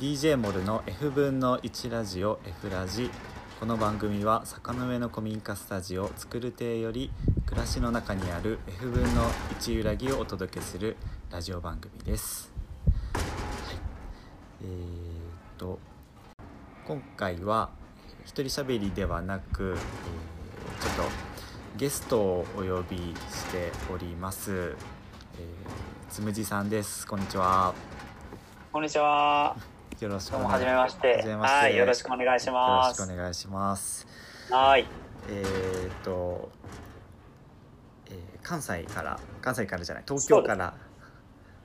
DJ モルの F 分の1ラジオ F ラジ。この番組は坂の上の古民家スタジオ作る亭より暮らしの中にある F 分の1揺らぎをお届けするラジオ番組です、はい、えー、っと今回はえー一人喋りではなく、えーちょっとゲストをお呼びしております、つむじさんです。こんにちは。こんにちは。よろしくお願いして。はじめましてはい、よろしくお願いしよろます。しくお願いしますはい。えー、っと、えー関西から関西からじゃない東京から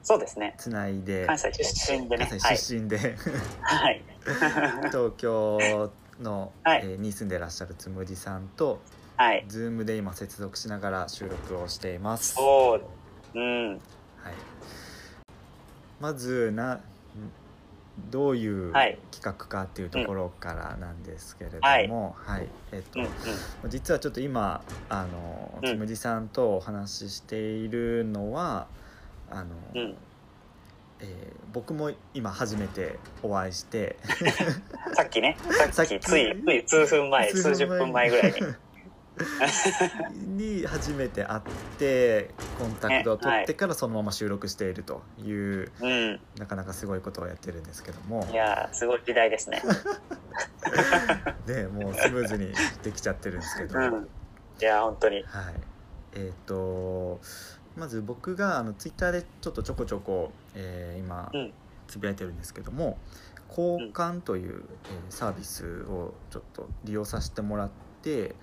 そうですね。つないで関西出身でね。関はい。西出身で、はい。東京の、はいえーに住んでらっしゃるつむじさんとはい。Zoom で今接続しながら収録をしています。そう。うん。はい、まずなどういうはい企画かっていうところからなんですけれどはいも、はいえっとうん。うん。実はちょっと今あのうんつむじさんとお話ししているのはあの、うん。えー僕も今初めてお会いして さっきね、ささっきつい、つい数分前、数分前数十分前ぐらいに。に初めて会ってコンタクトを取ってからそのまま収録しているという、うん。なかなかすごいことをやってるんですけどもいやー、すごい時代ですね。でもうスムーズにできちゃってるんですけど、うん。いやー、本当に。はいえっ、とまず僕があのツイッターでちょっとちょこちょこ、えー今うんつぶやいてるんですけども交換という、えーサービスをちょっと利用させてもらって、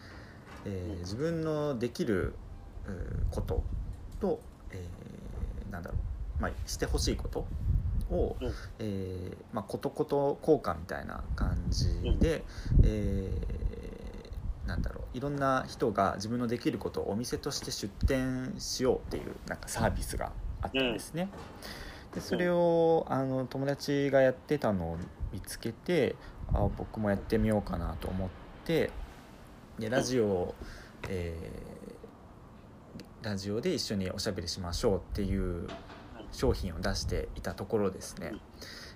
えーうん自分のできることと、えーなんだろう、まあ、してほしいことを、うん。えーまあ、ことこと交換みたいな感じで、えーなんだろういろんな人が自分のできることをお店として出店しようっていうなんかサービスがあったんですね。でそれをあの友達がやってたのを見つけてあ僕もやってみようかなと思ってでラジオを、えーラジオで一緒におしゃべりしましょうっていう商品を出していたところですね、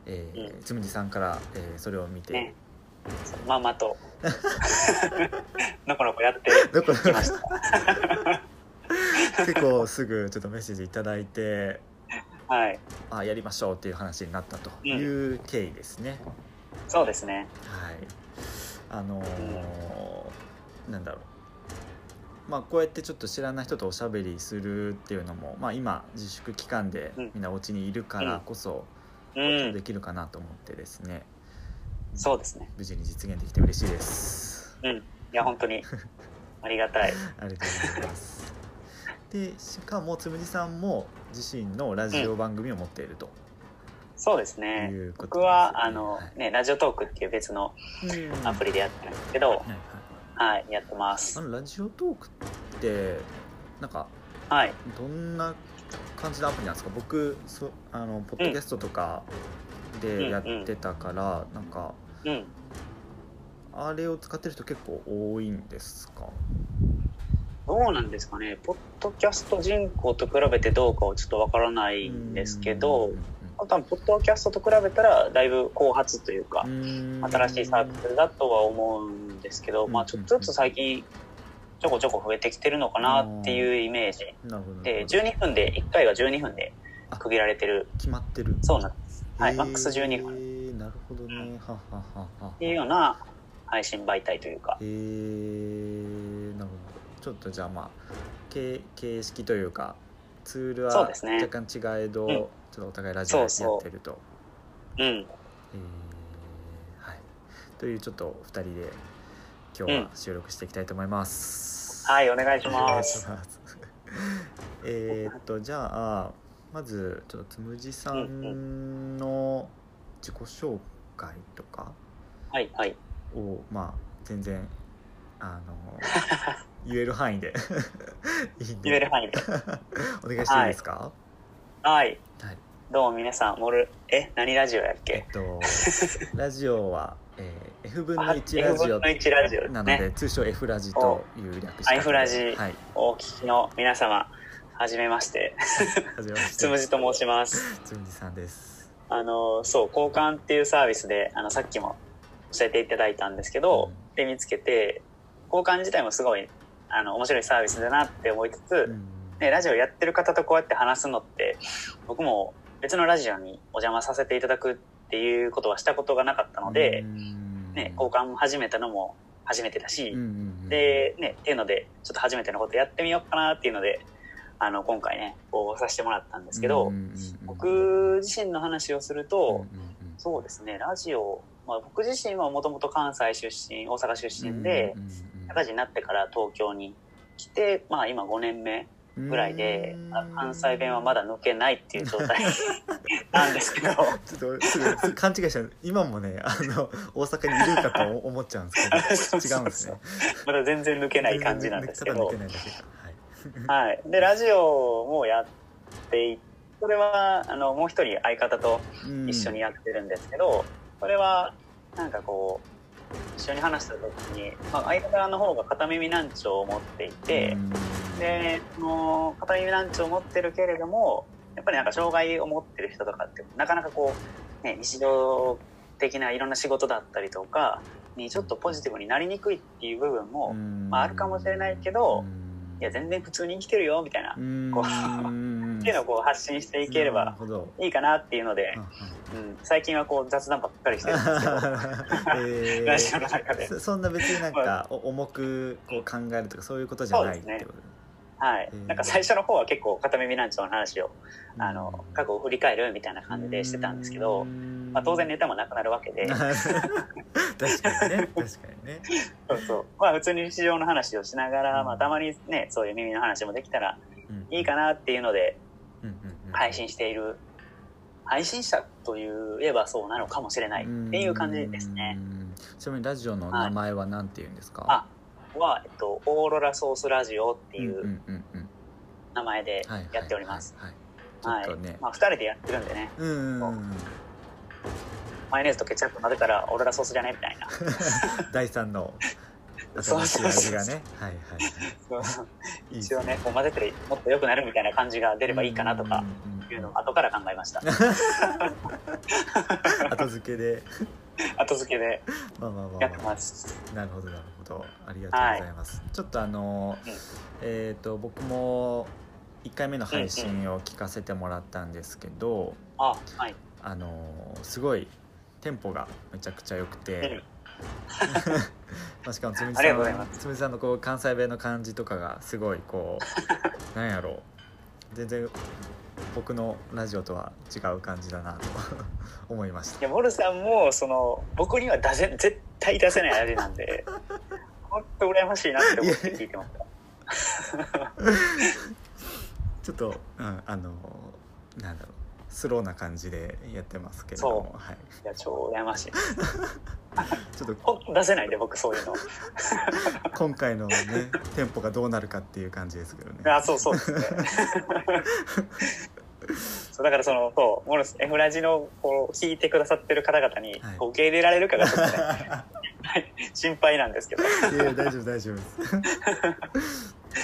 えーうんつむじさんから、えーそれを見て、ね。まんまと。のこのこやってきました。結構すぐちょっとメッセージいただいてはい。あやりましょうっていう話になったという経緯ですね、そうですね。はいあのーなんだろうまあこうやってちょっと知らない人とおしゃべりするっていうのも、まあ、今自粛期間でうんみんなお家にいるからこそうんで。きるかなと思ってですね、そうですね。無事に実現できて嬉しいですうん。いや、本当に。ありがたい。ありがとうございますでしかもつむじさんも自身のラジオ番組を持っているとそうですね。す、僕は、あのはい、ね、ラジオトークっていう別のうんアプリでやってるんですけどはい、はいはい、やってますあ。のラジオトークってなんかはい。どんな感じのアプリなんですか？僕そあのポッドキャストとかでやってたから、なんかうん。あれを使ってる人結構多いんですか？どうなんですかね？ポッドキャスト人口と比べてどうかはちょっとわからないんですけど、多分、ポッドキャストと比べたら、だいぶ後発というか、新しいサービスだとは思うんですけど、うん。まあ、ちょっとずつ最近、ちょこちょこ増えてきてるのかなっていうイメージ。で、12分で、1回が12分で区切られてる。決まってる。そうなんです。はい、マックス12分。なるほどね、ははははっていうような配信媒体というか。へえなるほど。ちょっとじゃあまあ形形式というかツールは若干違えど、うん。ちょっとお互いラジオやってると。うん。えーはい、というちょっと2人で今日は収録していきたいと思います。はいお願いしお願いしますます。えーっとじゃあまずちょっとつむじさんの自己紹介とかはいはい。をまあ全然あの 言える範囲で。いい言える範囲で。お願いしていいですか？はい。はい。どうも皆さんモルえ何ラジオやっえけっとラジオは、えー、F 分のあ1ラジオ分の1ラジオですなの通称 F ラジという略し F ラジはい。お聞きの皆様はじめまして。はじめまして。つむじと申します。つむじさんです。あの、そう、交換っていうサービスで、あの、さっきも教えていただいたんですけど、うん。で見つけて、交換自体もすごい、あの、面白いサービスだなって思いつつ、うん。ね、ラジオやってる方とこうやって話すのって、僕も別のラジオにお邪魔させていただくっていうことはしたことがなかったので、うん。ね、交換始めたのも初めてだし、うんで、ね、っていうので、ちょっと初めてのことやってみようかなっていうので、あの、今回ね、応募させてもらったんですけど、僕自身の話をすると、そうですね、ラジオ、まあ僕自身はもともと関西出身、大阪出身でう、んうんうん社会人になってから東京に来て、まあ今5年目ぐらいで、あ関西弁はまだ抜けないっていう状態 なんですけど、ちょっとすぐ勘違いしちゃう。今もねあの大阪にいるかと思っちゃうんですけど 違うんですね。まだ全然抜けない感じなんですけど。ただ抜け、ないだけか。はい。はい。で、ラジオもやっていそれは、あの、もう一人相方とうん一緒にやってるんですけど、それは、なんかこう、一緒に話した時に、まあ、相方の方が片耳難聴を持っていて、うん。で、その片耳難聴を持ってるけれども、やっぱりなんか障害を持ってる人とかって、なかなかこう、ね、日常的ないろんな仕事だったりとかにちょっとポジティブになりにくいっていう部分も、うん。まああるかもしれないけどうんいや、全然普通に生きてるよ、みたいな、うん。こううんっていうのをこう発信していければいいかなっていうのでうん、うん、最近はこう雑談ばっかりしてるんですけど、えー。ラジオの中で。そそんな別になんかお重くこう考えるとかそういうことじゃないってことはい。うん。なんか最初の方は結構片耳難聴の話を、あうん。の、過去を振り返るみたいな感じでしてたんですけど、まあ当然ネタもなくなるわけで、確かにね。確かにね。そうそう。まあ普通に日常の話をしながら、うん。まあたまにね、そういう耳の話もできたらうん。いいかなっていうので配信している、配信者といえばそうなのかもしれないっていう感じですね。うん。ちなみにラジオの名前は何て言うんですか、あは、えっと、オーロラソースラジオっていう名前ではいやっております。はい。まあ二人でやってるんでね、うんうんうんマヨネーズとケチャップ混ぜたらオーロラソースじゃねみたいな。第三の。そう新しい味がね。一応ね、こう混ぜてもっと良くなるみたいな感じが出ればいいかなとかいうのを後から考えました。後付けで 後付けでまあまあまあ、やってま。あ、なるほどなるほど。ありがとうございます、ちょっとあの、うん。えっ、と僕も1回目の配信を聞かせてもらったんですけど、あ、はい。あのすごいテンポがめちゃくちゃ良くて、うん。まあしかもつむじありさんつむじさんのこう関西弁の感じとかがすごいこう なんやろう。全然僕のラジオとは違う感じだなと 思いましたいや、モルさんも、その、僕には出せ、絶対出せない味なんで、本当羨ましいなって思って聞いてました。ちょっと、うん、あのなんだろうスローな感じでやってますけれども、はい、いや、超羨ましい。ちょっと出せないんで、僕そういうの。今回のねテンポがどうなるかっていう感じですけどねあ、そうそうですね。そうだからその、そう、モルス、F ラジの、こう、聞いてくださってる方々にはい、こう受け入れられるかがちょっとね、心配なんですけど。いや大丈夫大丈夫です。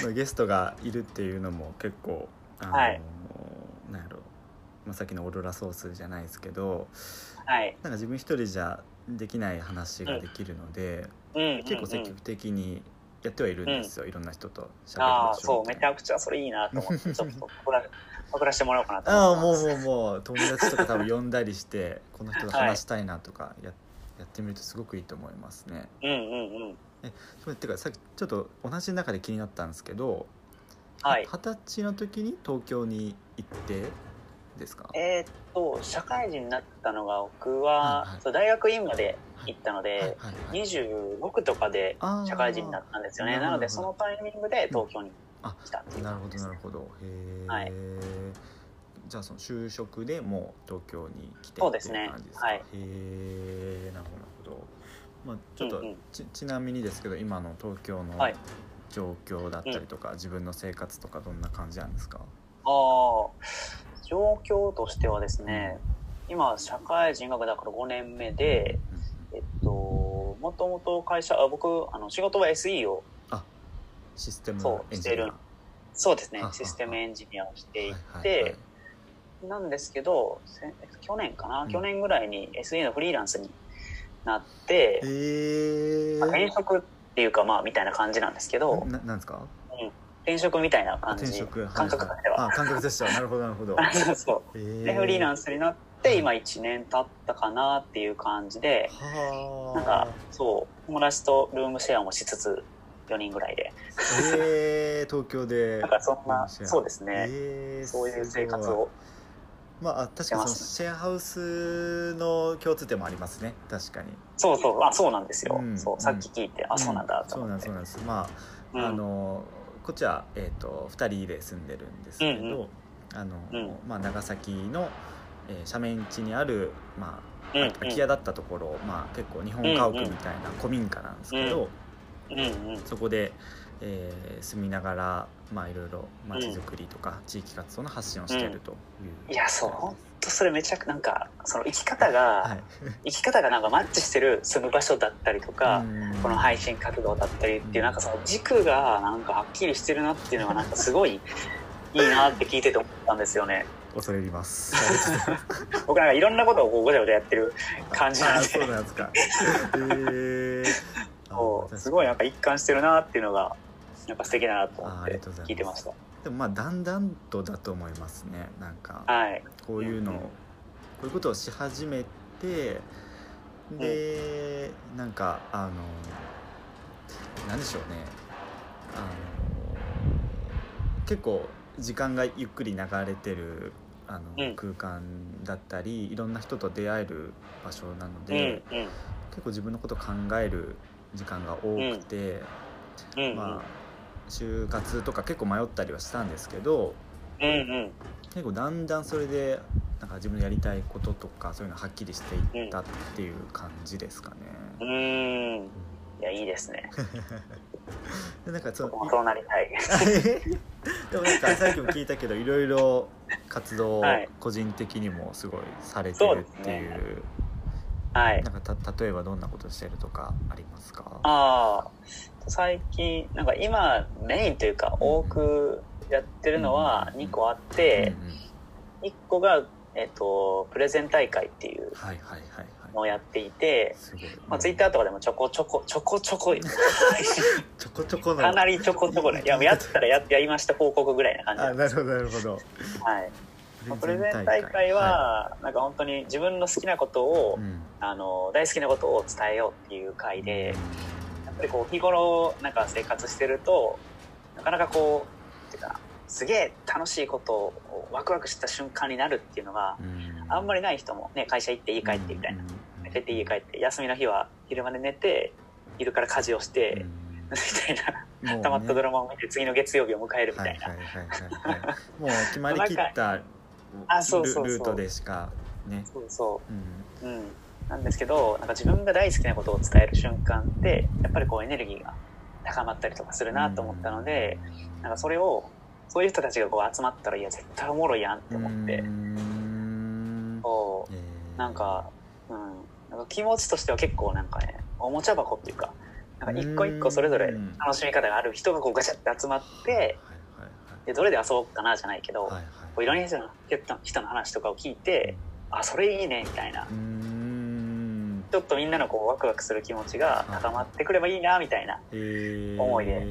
まあゲストがいるっていうのも結構あの、はい。なんやろ。まあ、さっきのオーロラソースじゃないですけどはい。なんか自分一人じゃできない話ができるので、うん。うん、うん。結構積極的にやってはいるんですよ、いろんな人と喋りああ、そうう、めちゃくちゃそれいいなと思って、ちょっと、送ら、送らせてもらおうかなとああ。もうもうもう。友達とか多分呼んだりしてこの人と話したいなとかや,、やってみるとすごくいいと思いますね。うんうんうん。それてかさっきちょっと同じ中で気になったんですけどはい。二十歳の時に東京に行ってですか？えーっと、社会人になったのが、僕は、はいはい。大学院まで行ったのはいで、はいはい。26とかで社会人になったんですよね。なので、そのタイミングで東京にあ来たっていうなるほ。どなるほど。へえ、はい。じゃあその就職でもう東京に来てそうですね。はい。へえなるほどなるほど。まあちょっと、うんうん。ちちなみにですけど今の東京のはい。状況だったりとか、自分の生活とかどんな感じなんですか？ああ、状況としてはですね、今、社会人学だから5年目で、えっと、もともと会社、あ僕、あの、仕事は SE を、システムそうしてる。そうですね。システムエンジニアをしていて、はいなんですけどせ去年かな、うん。去年ぐらいに SE のフリーランスになって、えまあ転ー、職っていうかまあみたいな感じなんですけどななんですか？転職みたいな感じ。感覚としては、あ感覚としては。なるほどなるほど。そうえーでフリーランスになって今1年経ったかなっていう感じではあなんかそう友達とルームシェアもしつつ4人ぐらいで。えー、東京で。なんかそんなそうですね、えーそういう生活をまあ確かにシェアハウスの共通点もありますね。確かに。そうそう。あそうなんですよ、うん。そう。さっき聞いて、あそうなんだとそうなん思って、ですそうなんです。まあ、うん。あのこっちは、えー、と2人で住んでるんですけど、うんうん。あのうん。まあ、長崎の、えー斜面地にある、まあ、うんうん。空き家だったところ、まあ、結構日本家屋みたいな古民家なんですけど、うんうん。そこで、えー住みながら、まあ、いろいろ街づくりとか地域活動の発信をしているという、いやそう本当それめちゃくなんかその生き方が、はい。生き方がなんかマッチしてる住む場所だったりとか、うん。この配信活動だったりっていうなんかその軸がなんかはっきりしてるなっていうのがなんかすごいいいなって聞いてて思ったんですよね。恐れ入ります。僕なんかいろんなことをこうごちゃごちゃやってる感じなんで。あそうなんですか。えー、そうすごいなんか一貫してるなっていうのがなんか素敵だなと思って聞いてました。でもまあだんだんとだと思いますね。なんかはい。こういうのを、うんこういうことをし始めてで、なんかあのなんでしょうね。あの結構時間がゆっくり流れてるあの、うん。空間だったりいろんな人と出会える場所なのうんで、うん。結構自分のこと考える時間が多くて、うん。うん。まあ就活とか結構迷ったりはしたんですけどうんうん結構だんだんそれでなんか自分のやりたいこととかそういうのはっきりしていったっていう感じですかね。うーん。いやいいですね。でなんかそそうなりたい。でもなんかさっきも聞いたけどいろいろ活動をはい。個人的にもすごいされてるっていうはい。なんかた例えばどんなことしてるとかありますか？ああ最近なんか今メインというか多くやってるのは2個あってうんうん。1個が、えっとプレゼン大会っていうのをやっていて、まあ、ツイッターとかでもちょこちょこちょこ ちょこちょこちょこのかなりちょこちょこねいややったらややりました報告ぐらいな感じあなるほどなるほど。はい。まあプレゼン大会。は、なんか本当に自分の好きなことを、うん。あの大好きなことを伝えようっていう回で、やっぱりこう日頃なんか生活してるとなかなかこうってかすげえ楽しいことをワクワクした瞬間になるっていうのがあんまりない人もね会社行って家帰ってみたいな、寝てて家帰って休みの日は昼まで寝て昼から家事をして、みたいな。なたまったドラマを見て次の月曜日を迎えるみたいな、もう決まりきったルあそうそうそう。ルートでしかね。そうそう。ん。ううん。なんですけどなんか自分が大好きなことを伝える瞬間ってやっぱりこうエネルギーが高まったりとかするなと思ったので、なんかそれをそういう人たちがこう集まったらいや絶対おもろいやんって思って、うーん。そう。えー。なんか、うん、なんか気持ちとしては結構なんかねおもちゃ箱っていうかなんか一個一個それぞれうん。楽しみ方がある人がこうガチャって集まってでどれで遊ぼうかなじゃないけど、はいはいこういろんな人の人の話とかを聞いてあそれいいねみたいな。ちょっとみんなのこうワクワクする気持ちが高まってくればいいなみたいなえー。思いで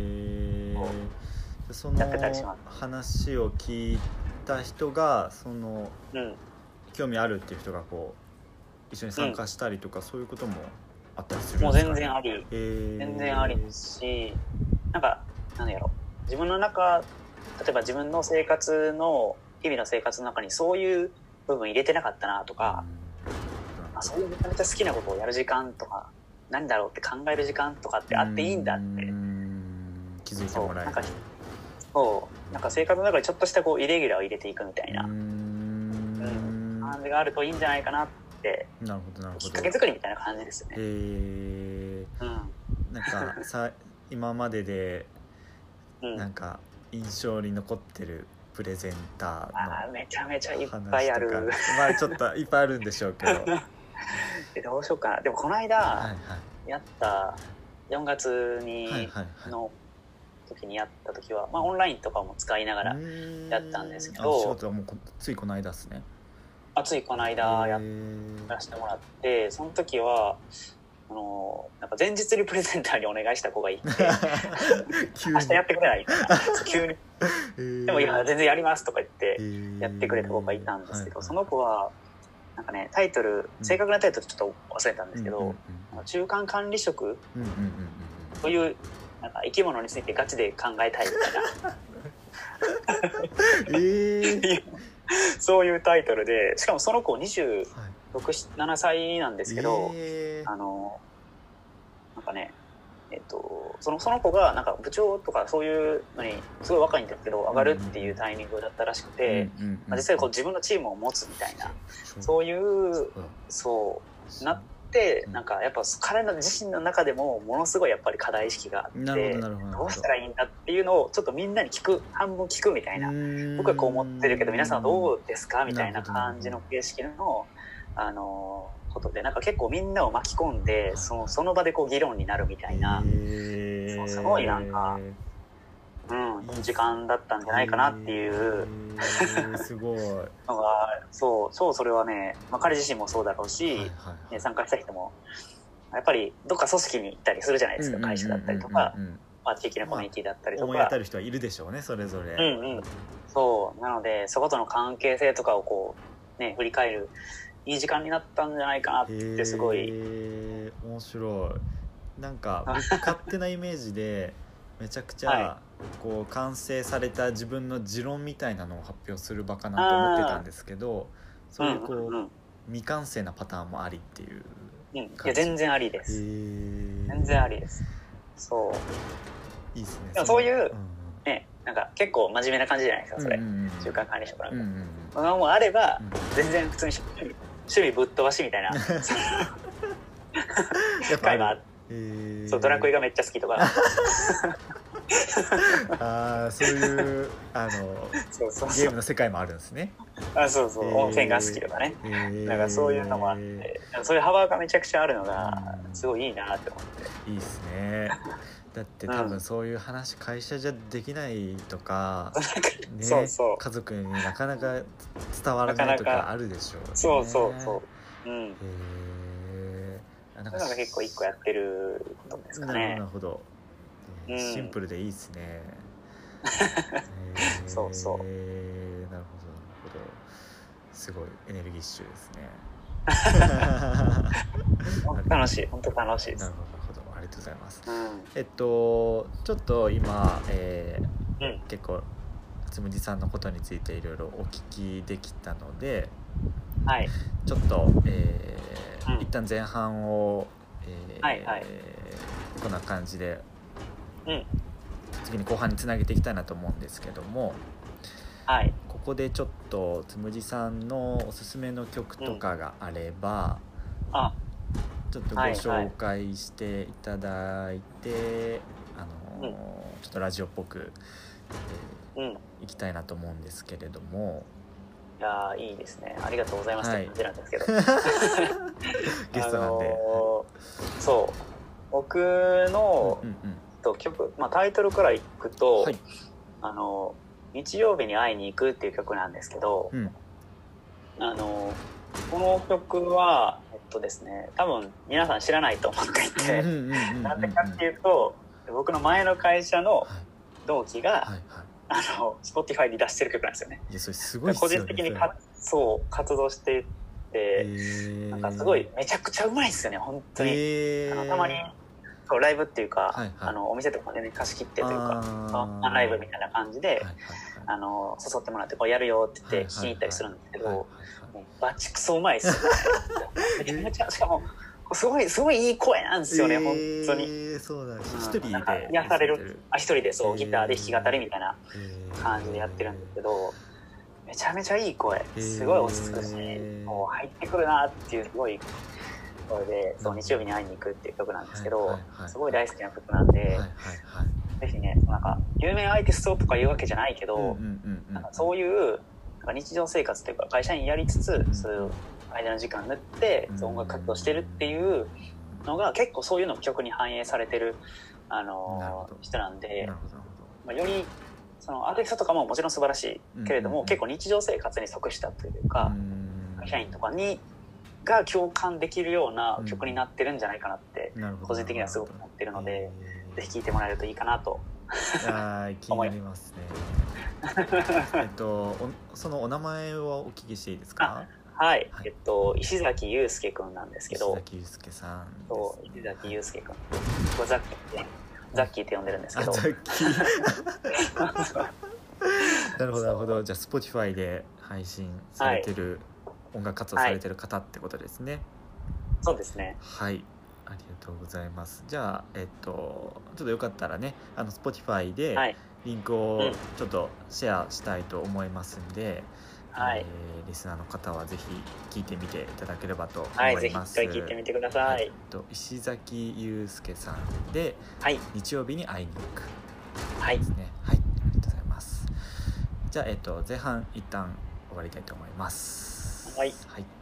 その話を聞いた人がそのうん。興味あるっていう人がこう一緒に参加したりとか、そういうこともあったりするんもうですか、ね、全然あり。えー。全然ありですしなんかなんだろう。自分の中例えば自分の生活の日々の生活の中にそういう部分入れてなかったなとか、あそういうめちゃめちゃ好きなことをやる時間とか何だろうって考える時間とかってあっていいんだって。うん。気づいてもらえる。そうなんか生活の中でちょっとしたこうイレギュラーを入れていくみたいな感じがあるといいんじゃないかなって。なるほどなるほど。きっかけ作りみたいな感じですよね。えうん。ー、なんかさ今まででうん、なんか印象に残ってるプレゼンターあーめちゃめちゃいっのぱいある。まあちょっといっぱいあるんでしょうけど。どうしようかな。でもこの間はいやった4月にの時にやった時は、まあ、オンラインとかも使いながらやったんですけど。仕事はもうついこの間ですね。あついこの間やらせてもらってその時はあのなんか前日にプレゼンターにお願いした子がいて 明日やってくれないみたいな。急に。でもいや全然やりますとか言ってやってくれた子がいたんですけど、その子はなんかねタイトル正確なタイトルちょっと忘れたんですけど、中間管理職というなんか生き物についてガチで考えたいみたいな。えー、そういうタイトルでしかもその子26、7歳なんですけど、えー、あのなんかねえっと、そのその子がなんか部長とかそういうのにすごい若いんですけど上がるっていうタイミングだったらしくて、まあ、実際こう自分のチームを持つみたいなそう。いうそうなってなんかやっぱ彼の自身の中でもものすごいやっぱり課題意識があってどうしたらいいんだっていうのをちょっとみんなに聞く半分聞くみたいな僕はこう思ってるけど皆さんはどうですかみたいな感じの形式のあのことでなんか結構みんなを巻き込んでそのその場でこう議論になるみたいな、そうすごいなんか、うん、いい時間だったんじゃないかなっていう、すごい。のがそうそうそれはね、まあ、彼自身もそうだろうし、はいはいはい、参加した人もやっぱりどっか組織に行ったりするじゃないですか、会社だったりとか。まあ、地域のコミュニティだったりとか、まあ、思い当たる人はいるでしょうねそれぞれ、うんうん、そうなのでそことの関係性とかをこうね振り返るいい時間になったんじゃないかなってすごい。面白い。なんか僕勝手なイメージでめちゃくちゃこう完成された自分の持論みたいなのを発表する場かなと思ってたんですけどそういうこう、未完成なパターンもありっていううん、いや全然ありです。全然ありです。そう。いいですねでもそういう、ねなんか結構真面目な感じじゃないですかそれ、中間管理職なんか、うんうん、もあれば、全然普通に趣味ぶっ飛ばしみたいな。回があって、えー、そうドラクエがめっちゃ好きとか。ああそういうあのそうそうゲームの世界もあるんですね。あそうそう、えー、温泉が好きとかね、えー、なんかそういうのもあって。そういう幅がめちゃくちゃあるのがすごいいいなって思って。いいっすねだって多分そういう話会社じゃできないとか、ね、そうそう。家族になかなか伝わらないとかあるでしょう、ね、そうそうそう。うん。へえなんか結構一個やってるんですかね。なるほど、えー、シンプルでいいですね、そうそう。なるほどなるほど。すごいエネルギッシュですね。楽しい本当楽しいです。なるほどとうございます、うん、えっとちょっと今、えー、うん、結構つむじさんのことについていろいろお聞きできたので、はい、ちょっと、えー、うん、一旦前半を、えーはいはい、こんな感じで、うん、次に後半につなげていきたいなと思うんですけども、はい、ここでちょっとつむじさんのおすすめの曲とかがあれば、うん、あちょっとご紹介していただいて、はいはい、あの、うん、ちょっとラジオっぽく、えー、うん、いきたいなと思うんですけれども。いやいいですね。ありがとうございますって感じなんですけど、ゲストなんで、あのー、そう。僕の、うんうんうん、と曲、まあ、タイトルからいくと、はい、あの日曜日に会いに行くっていう曲なんですけど、うん、あのこの曲はとですね多分皆さん知らないと思っていてなんでかっていうと僕の前の会社の同期が、はいはい。はい、あの Spotify に出してる曲なんですよね。いやそれすごい、ね、個人的にかそう活動していてなんかすごいめちゃくちゃうまいですよね本当に。あのたまにそうライブっていうか、はいはい、あのお店とかでね貸し切ってというかライブみたいな感じで、はいはいはい、あの誘ってもらってこうやるよって言って聞きに行ったりするんですけど、はいはいはいもうバチクソうまいっすよ、めちゃめちゃしかもすごいすごいいい声なんですよね、えー、本当に。そうなんです。一、人で癒されるあ一人でそうギターで弾き語りみたいな感じでやってるんですけど、めちゃめちゃいい声。すごい落ち着くし、もう入ってくるなっていうすごい声でそう日曜日に会いに行くっていう曲なんですけど、すごい大好きな曲なんで、ぜひねなんか有名アーティストとかいうわけじゃないけど、なんかそういうなんか日常生活というか会社員やりつつ、そういう間の時間縫って、音楽活動してるっていうのが結構そういうのも曲に反映されてる、あの人なんでまあ、よりそのアーティストとかももちろん素晴らしいけれども、結構日常生活に即したというか、うん。会社員とかにが共感できるような曲になってるんじゃないかなって、なるほど個人的にはすごく思ってるので、えーぜひ聴いてもらえるといいかなと。あー気になりますね。えっとおそのお名前をお聞きしていいですか？はい、はい。えっと石崎祐介くんなんですけど、石崎祐介さんね。そう石崎祐介くん、これザッキーってザッキーって呼んでるんですけど、あザッキー。なるほどなるほど。じゃあ Spotify で配信されてる、音楽活動されてる方ってことですね。そうですね。はい。ありがとうございます。じゃあえっとちょっとよかったらねあの Spotify ではい、リンクをちょっとシェアしたいと思いますんで、はい。えーリスナーの方はぜひ聞いてみていただければと思はい、ぜひいます、一回聞いてみてください。えっと石崎祐介さんではい、日曜日に会いに行く。はい。で、すね。はい。ありがとうございます。じゃあえっと前半一旦終わりたいと思いますはい。はい。